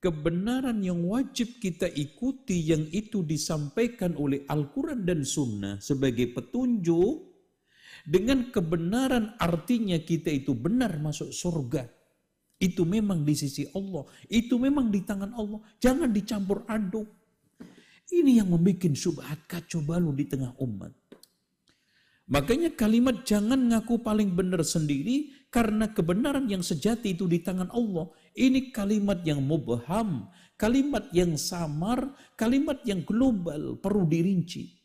kebenaran yang wajib kita ikuti yang itu disampaikan oleh Al-Quran dan Sunnah sebagai petunjuk dengan kebenaran artinya kita itu benar masuk surga. Itu memang di sisi Allah. Itu memang di tangan Allah. Jangan dicampur aduk. Ini yang membuat subhat kacau balu di tengah umat. Makanya kalimat jangan ngaku paling benar sendiri karena kebenaran yang sejati itu di tangan Allah. Ini kalimat yang mubham, kalimat yang samar, kalimat yang global, perlu dirinci.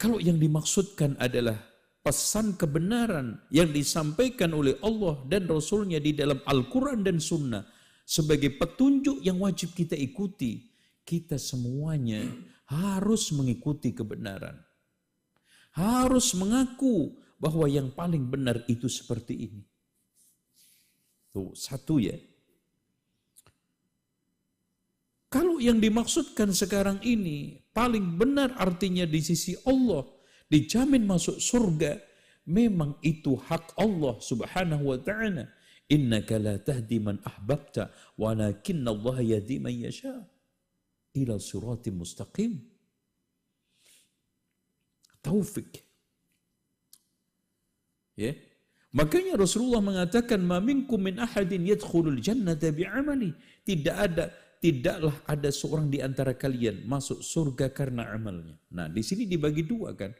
Kalau yang dimaksudkan adalah pesan kebenaran yang disampaikan oleh Allah dan Rasulnya di dalam Al-Quran dan Sunnah sebagai petunjuk yang wajib kita ikuti, kita semuanya harus mengikuti kebenaran. Harus mengaku bahwa yang paling benar itu seperti ini. Tuh, satu ya. Kalau yang dimaksudkan sekarang ini paling benar artinya di sisi Allah, dijamin masuk surga, memang itu hak Allah Subhanahu wa taala. Innaka la tahdi man ahbabta, walakinna Allah yahdi man yasha ila sirati mustaqim. Taufik. Ya. Makanya Rasulullah mengatakan ma minkum min ahadin yadkhulul jannata bi'amali. Tidak ada tidaklah ada seorang di antara kalian masuk surga karena amalnya. Nah, di sini dibagi dua kan.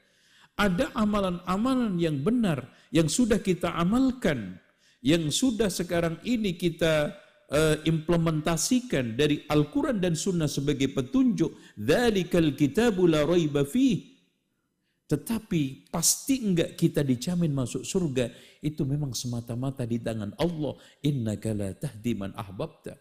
Ada amalan-amalan yang benar yang sudah kita amalkan, yang sudah sekarang ini kita uh, implementasikan dari Al-Quran dan Sunnah sebagai petunjuk. Dhalikal kitabu la raiba fih. Tetapi pasti enggak kita dijamin masuk surga. Itu memang semata-mata di tangan Allah. Innaka la tahdi ahbabta.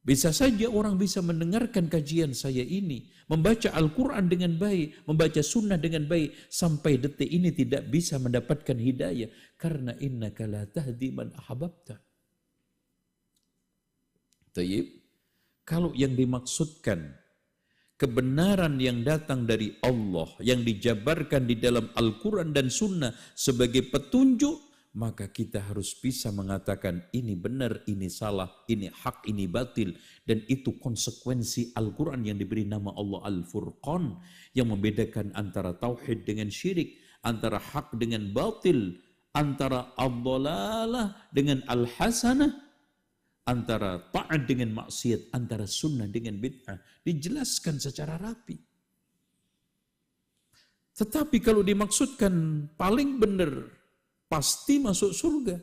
Bisa saja orang bisa mendengarkan kajian saya ini, membaca Al-Quran dengan baik, membaca sunnah dengan baik, sampai detik ini tidak bisa mendapatkan hidayah. Karena innaka la tahdi man ahbabta. Tayyib. Kalau yang dimaksudkan kebenaran yang datang dari Allah yang dijabarkan di dalam Al-Quran dan Sunnah sebagai petunjuk, maka kita harus bisa mengatakan ini benar, ini salah, ini hak, ini batil. Dan itu konsekuensi Al-Quran yang diberi nama Allah Al-Furqan yang membedakan antara tauhid dengan syirik, antara hak dengan batil, antara abdalalah dengan al-hasanah, antara taat dengan maksiat, antara sunnah dengan bid'ah. Dijelaskan secara rapi. Tetapi kalau dimaksudkan paling benar, pasti masuk surga.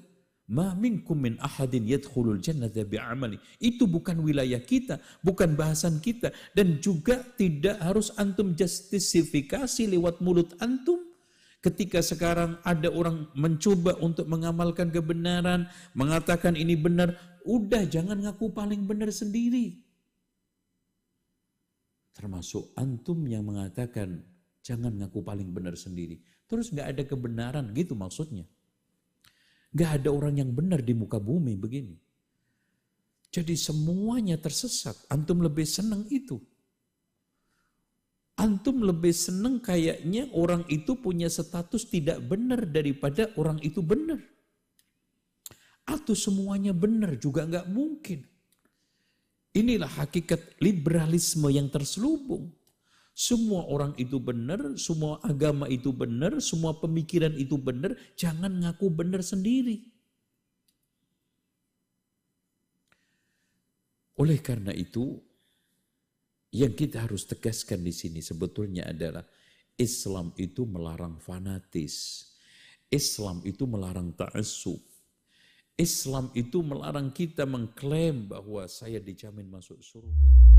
Ma minkum min ahadin yadkhulul jannata bi'amali. Itu bukan wilayah kita, bukan bahasan kita. Dan juga tidak harus antum justifikasi lewat mulut antum. Ketika sekarang ada orang mencoba untuk mengamalkan kebenaran, mengatakan ini benar, Udah jangan ngaku paling benar sendiri. Termasuk antum yang mengatakan jangan ngaku paling benar sendiri. Terus nggak ada kebenaran gitu maksudnya. Nggak ada orang yang benar di muka bumi begini. Jadi semuanya tersesat. Antum lebih senang itu. Antum lebih senang kayaknya orang itu punya status tidak benar daripada orang itu benar. Atau semuanya benar juga nggak mungkin. Inilah hakikat liberalisme yang terselubung. Semua orang itu benar, semua agama itu benar, semua pemikiran itu benar, jangan ngaku benar sendiri. Oleh karena itu, yang kita harus tegaskan di sini sebetulnya adalah Islam itu melarang fanatis. Islam itu melarang ta'assub. Islam itu melarang kita mengklaim bahwa saya dijamin masuk surga.